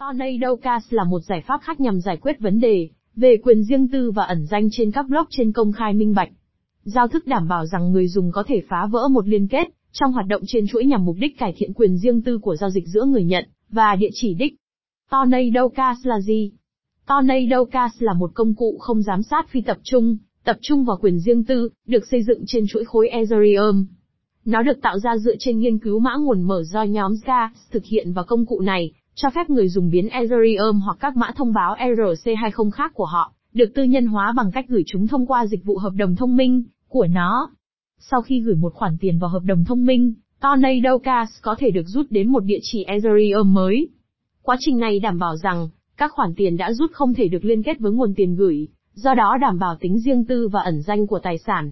Tornado Cast là một giải pháp khác nhằm giải quyết vấn đề về quyền riêng tư và ẩn danh trên các blockchain công khai minh bạch. Giao thức đảm bảo rằng người dùng có thể phá vỡ một liên kết trong hoạt động trên chuỗi nhằm mục đích cải thiện quyền riêng tư của giao dịch giữa người nhận và địa chỉ đích. Tornado Cast là gì? Tornado Cast là một công cụ không giám sát phi tập trung, tập trung vào quyền riêng tư, được xây dựng trên chuỗi khối Ethereum. Nó được tạo ra dựa trên nghiên cứu mã nguồn mở do nhóm Gas thực hiện và công cụ này cho phép người dùng biến Ethereum hoặc các mã thông báo ERC20 khác của họ, được tư nhân hóa bằng cách gửi chúng thông qua dịch vụ hợp đồng thông minh của nó. Sau khi gửi một khoản tiền vào hợp đồng thông minh, Tornado Cash có thể được rút đến một địa chỉ Ethereum mới. Quá trình này đảm bảo rằng, các khoản tiền đã rút không thể được liên kết với nguồn tiền gửi, do đó đảm bảo tính riêng tư và ẩn danh của tài sản.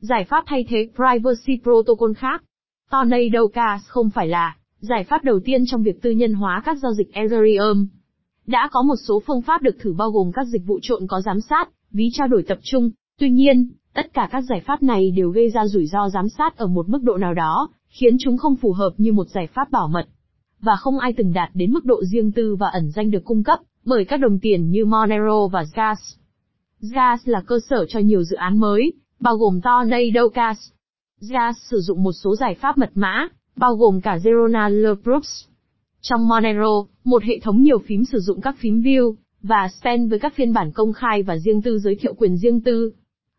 Giải pháp thay thế Privacy Protocol khác. Tornado Cash không phải là giải pháp đầu tiên trong việc tư nhân hóa các giao dịch Ethereum. Đã có một số phương pháp được thử bao gồm các dịch vụ trộn có giám sát, ví trao đổi tập trung. Tuy nhiên, tất cả các giải pháp này đều gây ra rủi ro giám sát ở một mức độ nào đó, khiến chúng không phù hợp như một giải pháp bảo mật. Và không ai từng đạt đến mức độ riêng tư và ẩn danh được cung cấp bởi các đồng tiền như Monero và Gas. Gas là cơ sở cho nhiều dự án mới, bao gồm Tornado Cash. Gas sử dụng một số giải pháp mật mã, bao gồm cả Zero Knowledge Trong Monero, một hệ thống nhiều phím sử dụng các phím view và spend với các phiên bản công khai và riêng tư giới thiệu quyền riêng tư.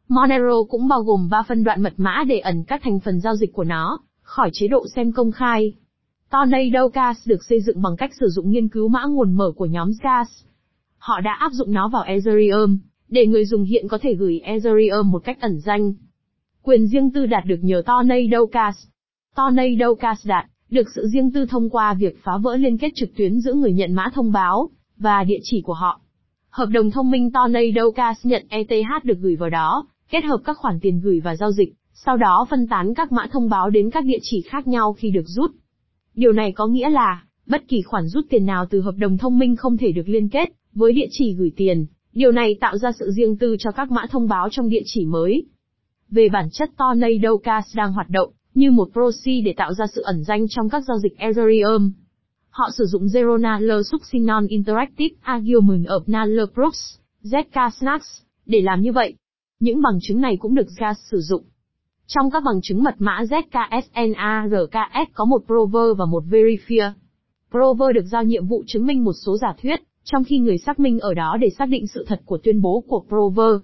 Monero cũng bao gồm 3 phân đoạn mật mã để ẩn các thành phần giao dịch của nó, khỏi chế độ xem công khai. Tornado Gas được xây dựng bằng cách sử dụng nghiên cứu mã nguồn mở của nhóm Gas. Họ đã áp dụng nó vào Ethereum, để người dùng hiện có thể gửi Ethereum một cách ẩn danh. Quyền riêng tư đạt được nhờ Tornado Gas. Tornado Cash đạt được sự riêng tư thông qua việc phá vỡ liên kết trực tuyến giữa người nhận mã thông báo và địa chỉ của họ. Hợp đồng thông minh Tornado Cash nhận ETH được gửi vào đó, kết hợp các khoản tiền gửi và giao dịch, sau đó phân tán các mã thông báo đến các địa chỉ khác nhau khi được rút. Điều này có nghĩa là, bất kỳ khoản rút tiền nào từ hợp đồng thông minh không thể được liên kết với địa chỉ gửi tiền. Điều này tạo ra sự riêng tư cho các mã thông báo trong địa chỉ mới. Về bản chất Tornado Cash đang hoạt động như một proxy để tạo ra sự ẩn danh trong các giao dịch Ethereum. Họ sử dụng Zerona L Succinon Interactive Argument of Knowledge Prox, ZK Snacks, để làm như vậy. Những bằng chứng này cũng được GAS sử dụng. Trong các bằng chứng mật mã ZKSNARKS có một prover và một verifier. Prover được giao nhiệm vụ chứng minh một số giả thuyết, trong khi người xác minh ở đó để xác định sự thật của tuyên bố của prover.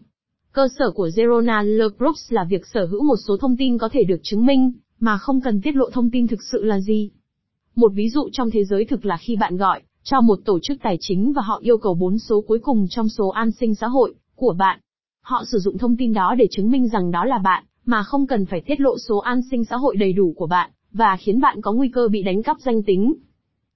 Cơ sở của Zerona Knowledge Proofs là việc sở hữu một số thông tin có thể được chứng minh, mà không cần tiết lộ thông tin thực sự là gì. Một ví dụ trong thế giới thực là khi bạn gọi cho một tổ chức tài chính và họ yêu cầu bốn số cuối cùng trong số an sinh xã hội của bạn. Họ sử dụng thông tin đó để chứng minh rằng đó là bạn, mà không cần phải tiết lộ số an sinh xã hội đầy đủ của bạn, và khiến bạn có nguy cơ bị đánh cắp danh tính.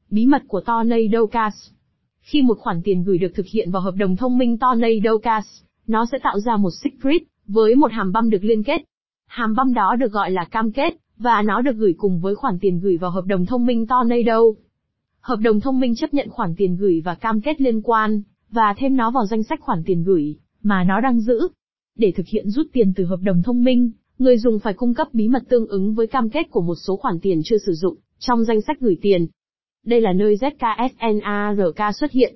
Bí mật của Tornado Cash Khi một khoản tiền gửi được thực hiện vào hợp đồng thông minh Tornado Cash, nó sẽ tạo ra một secret, với một hàm băm được liên kết. Hàm băm đó được gọi là cam kết, và nó được gửi cùng với khoản tiền gửi vào hợp đồng thông minh Tornado. Hợp đồng thông minh chấp nhận khoản tiền gửi và cam kết liên quan, và thêm nó vào danh sách khoản tiền gửi, mà nó đang giữ. Để thực hiện rút tiền từ hợp đồng thông minh, người dùng phải cung cấp bí mật tương ứng với cam kết của một số khoản tiền chưa sử dụng, trong danh sách gửi tiền. Đây là nơi ZKSNARK xuất hiện.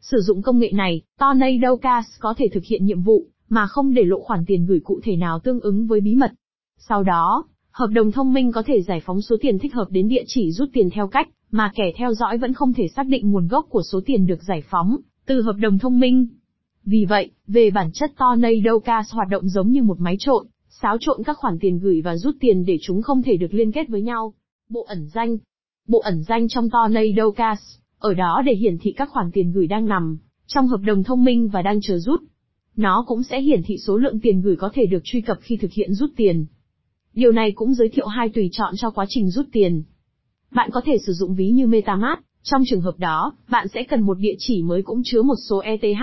Sử dụng công nghệ này, Tornado Cash có thể thực hiện nhiệm vụ, mà không để lộ khoản tiền gửi cụ thể nào tương ứng với bí mật. Sau đó, Hợp đồng thông minh có thể giải phóng số tiền thích hợp đến địa chỉ rút tiền theo cách mà kẻ theo dõi vẫn không thể xác định nguồn gốc của số tiền được giải phóng từ hợp đồng thông minh. Vì vậy, về bản chất Tornado Cash hoạt động giống như một máy trộn, xáo trộn các khoản tiền gửi và rút tiền để chúng không thể được liên kết với nhau. Bộ ẩn danh Bộ ẩn danh trong Tornado Cash, ở đó để hiển thị các khoản tiền gửi đang nằm trong hợp đồng thông minh và đang chờ rút. Nó cũng sẽ hiển thị số lượng tiền gửi có thể được truy cập khi thực hiện rút tiền. Điều này cũng giới thiệu hai tùy chọn cho quá trình rút tiền. Bạn có thể sử dụng ví như MetaMask, trong trường hợp đó, bạn sẽ cần một địa chỉ mới cũng chứa một số ETH.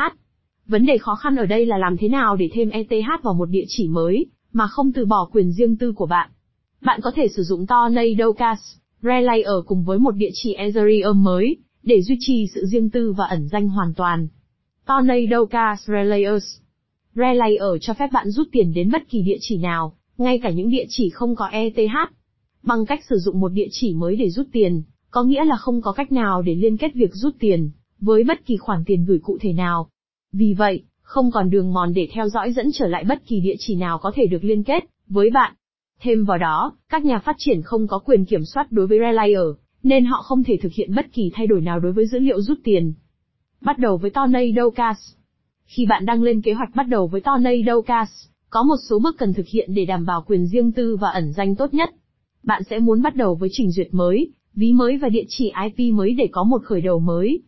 Vấn đề khó khăn ở đây là làm thế nào để thêm ETH vào một địa chỉ mới, mà không từ bỏ quyền riêng tư của bạn. Bạn có thể sử dụng Tornado Cash, Relayer cùng với một địa chỉ Ethereum mới, để duy trì sự riêng tư và ẩn danh hoàn toàn. Tornado Cash Relayers Relayer cho phép bạn rút tiền đến bất kỳ địa chỉ nào, ngay cả những địa chỉ không có ETH. Bằng cách sử dụng một địa chỉ mới để rút tiền, có nghĩa là không có cách nào để liên kết việc rút tiền với bất kỳ khoản tiền gửi cụ thể nào. Vì vậy, không còn đường mòn để theo dõi dẫn trở lại bất kỳ địa chỉ nào có thể được liên kết với bạn. Thêm vào đó, các nhà phát triển không có quyền kiểm soát đối với relayer, nên họ không thể thực hiện bất kỳ thay đổi nào đối với dữ liệu rút tiền. Bắt đầu với Tornado Cash. Khi bạn đăng lên kế hoạch bắt đầu với Tornado Cash, có một số bước cần thực hiện để đảm bảo quyền riêng tư và ẩn danh tốt nhất. Bạn sẽ muốn bắt đầu với trình duyệt mới, ví mới và địa chỉ IP mới để có một khởi đầu mới.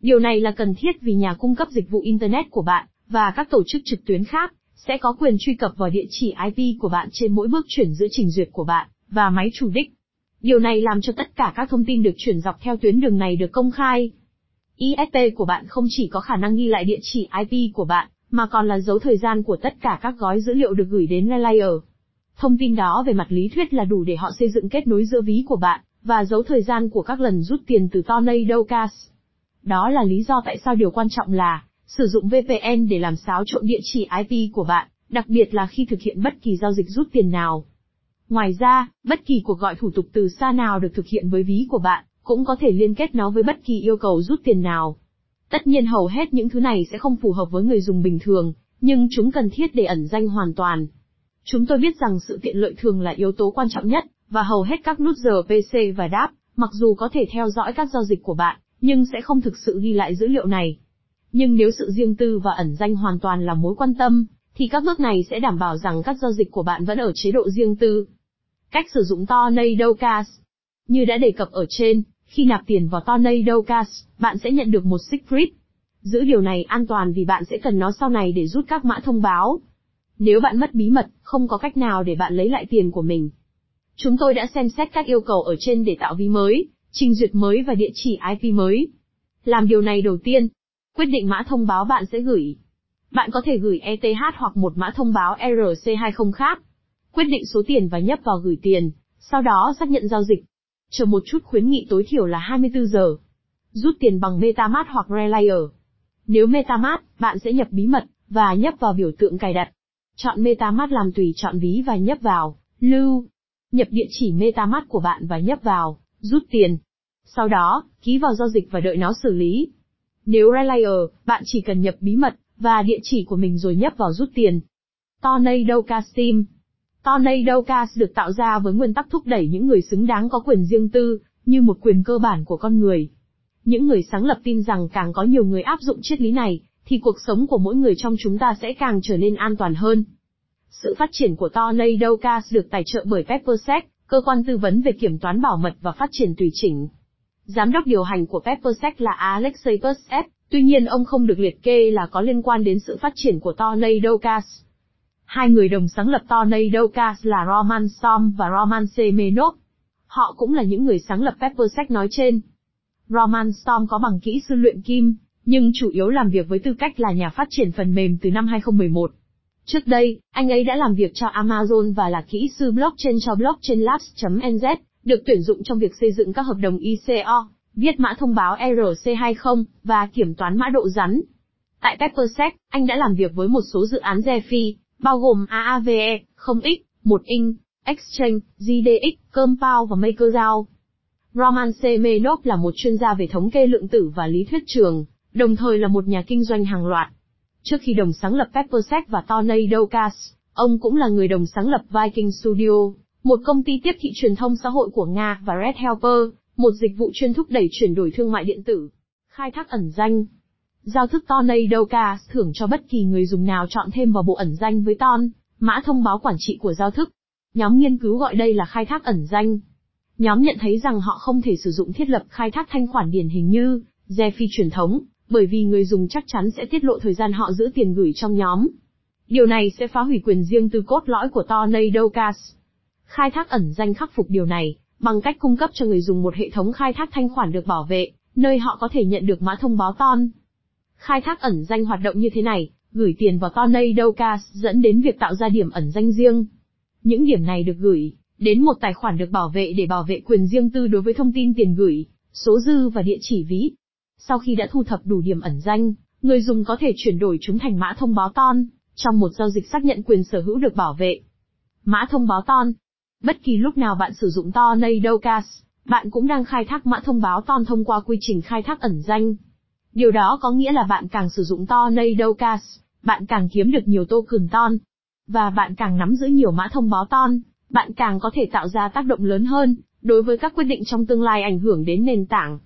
Điều này là cần thiết vì nhà cung cấp dịch vụ Internet của bạn, và các tổ chức trực tuyến khác, sẽ có quyền truy cập vào địa chỉ IP của bạn trên mỗi bước chuyển giữa trình duyệt của bạn, và máy chủ đích. Điều này làm cho tất cả các thông tin được chuyển dọc theo tuyến đường này được công khai. ISP của bạn không chỉ có khả năng ghi lại địa chỉ IP của bạn, mà còn là dấu thời gian của tất cả các gói dữ liệu được gửi đến Relayer. Thông tin đó về mặt lý thuyết là đủ để họ xây dựng kết nối giữa ví của bạn, và dấu thời gian của các lần rút tiền từ Tornado Cash. Đó là lý do tại sao điều quan trọng là, sử dụng VPN để làm xáo trộn địa chỉ IP của bạn, đặc biệt là khi thực hiện bất kỳ giao dịch rút tiền nào. Ngoài ra, bất kỳ cuộc gọi thủ tục từ xa nào được thực hiện với ví của bạn, cũng có thể liên kết nó với bất kỳ yêu cầu rút tiền nào. Tất nhiên hầu hết những thứ này sẽ không phù hợp với người dùng bình thường, nhưng chúng cần thiết để ẩn danh hoàn toàn. Chúng tôi biết rằng sự tiện lợi thường là yếu tố quan trọng nhất, và hầu hết các nút giờ PC và đáp, mặc dù có thể theo dõi các giao dịch của bạn, nhưng sẽ không thực sự ghi lại dữ liệu này. Nhưng nếu sự riêng tư và ẩn danh hoàn toàn là mối quan tâm, thì các bước này sẽ đảm bảo rằng các giao dịch của bạn vẫn ở chế độ riêng tư. Cách sử dụng Tornado Cash Như đã đề cập ở trên, khi nạp tiền vào Tornado Cash, bạn sẽ nhận được một secret. Giữ điều này an toàn vì bạn sẽ cần nó sau này để rút các mã thông báo. Nếu bạn mất bí mật, không có cách nào để bạn lấy lại tiền của mình. Chúng tôi đã xem xét các yêu cầu ở trên để tạo ví mới, trình duyệt mới và địa chỉ IP mới. Làm điều này đầu tiên, quyết định mã thông báo bạn sẽ gửi. Bạn có thể gửi ETH hoặc một mã thông báo ERC20 khác. Quyết định số tiền và nhấp vào gửi tiền, sau đó xác nhận giao dịch. Chờ một chút khuyến nghị tối thiểu là 24 giờ. Rút tiền bằng MetaMask hoặc Relayer. Nếu MetaMask, bạn sẽ nhập bí mật, và nhấp vào biểu tượng cài đặt. Chọn MetaMask làm tùy chọn ví và nhấp vào, lưu. Nhập địa chỉ MetaMask của bạn và nhấp vào, rút tiền. Sau đó, ký vào giao dịch và đợi nó xử lý. Nếu Relayer, bạn chỉ cần nhập bí mật, và địa chỉ của mình rồi nhấp vào rút tiền. Tornado Cash Tornado Cash được tạo ra với nguyên tắc thúc đẩy những người xứng đáng có quyền riêng tư, như một quyền cơ bản của con người. Những người sáng lập tin rằng càng có nhiều người áp dụng triết lý này, thì cuộc sống của mỗi người trong chúng ta sẽ càng trở nên an toàn hơn. Sự phát triển của Tornado Cash được tài trợ bởi PepperSec, cơ quan tư vấn về kiểm toán bảo mật và phát triển tùy chỉnh. Giám đốc điều hành của PepperSec là Alexei Persev, tuy nhiên ông không được liệt kê là có liên quan đến sự phát triển của Tornado Cash. Hai người đồng sáng lập Tornado Cash là Roman Storm và Roman Semenov. Họ cũng là những người sáng lập Peppersack nói trên. Roman Storm có bằng kỹ sư luyện kim, nhưng chủ yếu làm việc với tư cách là nhà phát triển phần mềm từ năm 2011. Trước đây, anh ấy đã làm việc cho Amazon và là kỹ sư blockchain cho blockchain labs.nz, được tuyển dụng trong việc xây dựng các hợp đồng ICO, viết mã thông báo ERC20 và kiểm toán mã độ rắn. Tại Peppersack, anh đã làm việc với một số dự án DeFi, bao gồm AAVE, 0x, 1inch, Exchange, GDX, Compound và MakerDAO. Roman Semenov là một chuyên gia về thống kê lượng tử và lý thuyết trường, đồng thời là một nhà kinh doanh hàng loạt. Trước khi đồng sáng lập PepperSec và Tornado Cash, ông cũng là người đồng sáng lập Viking Studio, một công ty tiếp thị truyền thông xã hội của Nga và Red Helper, một dịch vụ chuyên thúc đẩy chuyển đổi thương mại điện tử. Khai thác ẩn danh Giao thức Tornado thưởng cho bất kỳ người dùng nào chọn thêm vào bộ ẩn danh với Ton, mã thông báo quản trị của giao thức. Nhóm nghiên cứu gọi đây là khai thác ẩn danh. Nhóm nhận thấy rằng họ không thể sử dụng thiết lập khai thác thanh khoản điển hình như DeFi truyền thống, bởi vì người dùng chắc chắn sẽ tiết lộ thời gian họ giữ tiền gửi trong nhóm. Điều này sẽ phá hủy quyền riêng tư cốt lõi của Tornado Cash. Khai thác ẩn danh khắc phục điều này, bằng cách cung cấp cho người dùng một hệ thống khai thác thanh khoản được bảo vệ, nơi họ có thể nhận được mã thông báo ton. Khai thác ẩn danh hoạt động như thế này, gửi tiền vào Tornado dẫn đến việc tạo ra điểm ẩn danh riêng. Những điểm này được gửi đến một tài khoản được bảo vệ để bảo vệ quyền riêng tư đối với thông tin tiền gửi, số dư và địa chỉ ví. Sau khi đã thu thập đủ điểm ẩn danh, người dùng có thể chuyển đổi chúng thành mã thông báo ton, trong một giao dịch xác nhận quyền sở hữu được bảo vệ. Mã thông báo ton. Bất kỳ lúc nào bạn sử dụng Tornado Cash, bạn cũng đang khai thác mã thông báo ton thông qua quy trình khai thác ẩn danh. Điều đó có nghĩa là bạn càng sử dụng Tornado Cash, bạn càng kiếm được nhiều token ton. Và bạn càng nắm giữ nhiều mã thông báo ton, bạn càng có thể tạo ra tác động lớn hơn, đối với các quyết định trong tương lai ảnh hưởng đến nền tảng.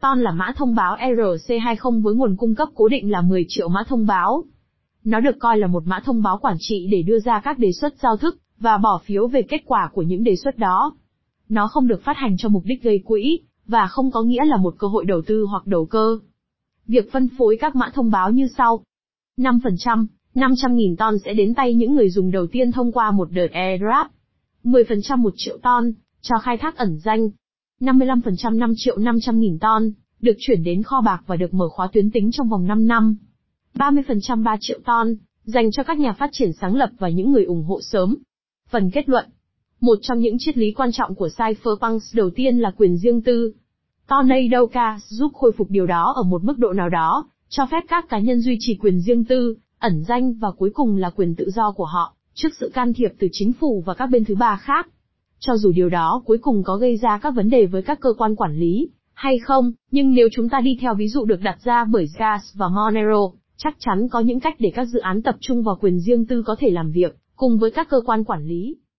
Ton là mã thông báo RC20 với nguồn cung cấp cố định là 10 triệu mã thông báo. Nó được coi là một mã thông báo quản trị để đưa ra các đề xuất giao thức, và bỏ phiếu về kết quả của những đề xuất đó. Nó không được phát hành cho mục đích gây quỹ, và không có nghĩa là một cơ hội đầu tư hoặc đầu cơ. Việc phân phối các mã thông báo như sau. 5%, 500.000 ton sẽ đến tay những người dùng đầu tiên thông qua một đợt airdrop. 10% 1 triệu ton, cho khai thác ẩn danh. 55% 5 triệu 500.000 ton, được chuyển đến kho bạc và được mở khóa tuyến tính trong vòng 5 năm. 30% 3 triệu ton, dành cho các nhà phát triển sáng lập và những người ủng hộ sớm. Phần kết luận Một trong những triết lý quan trọng của Cypherpunks đầu tiên là quyền riêng tư. Tornado Cash giúp khôi phục điều đó ở một mức độ nào đó, cho phép các cá nhân duy trì quyền riêng tư, ẩn danh và cuối cùng là quyền tự do của họ, trước sự can thiệp từ chính phủ và các bên thứ ba khác. Cho dù điều đó cuối cùng có gây ra các vấn đề với các cơ quan quản lý, hay không, nhưng nếu chúng ta đi theo ví dụ được đặt ra bởi Gas và Monero, chắc chắn có những cách để các dự án tập trung vào quyền riêng tư có thể làm việc, cùng với các cơ quan quản lý.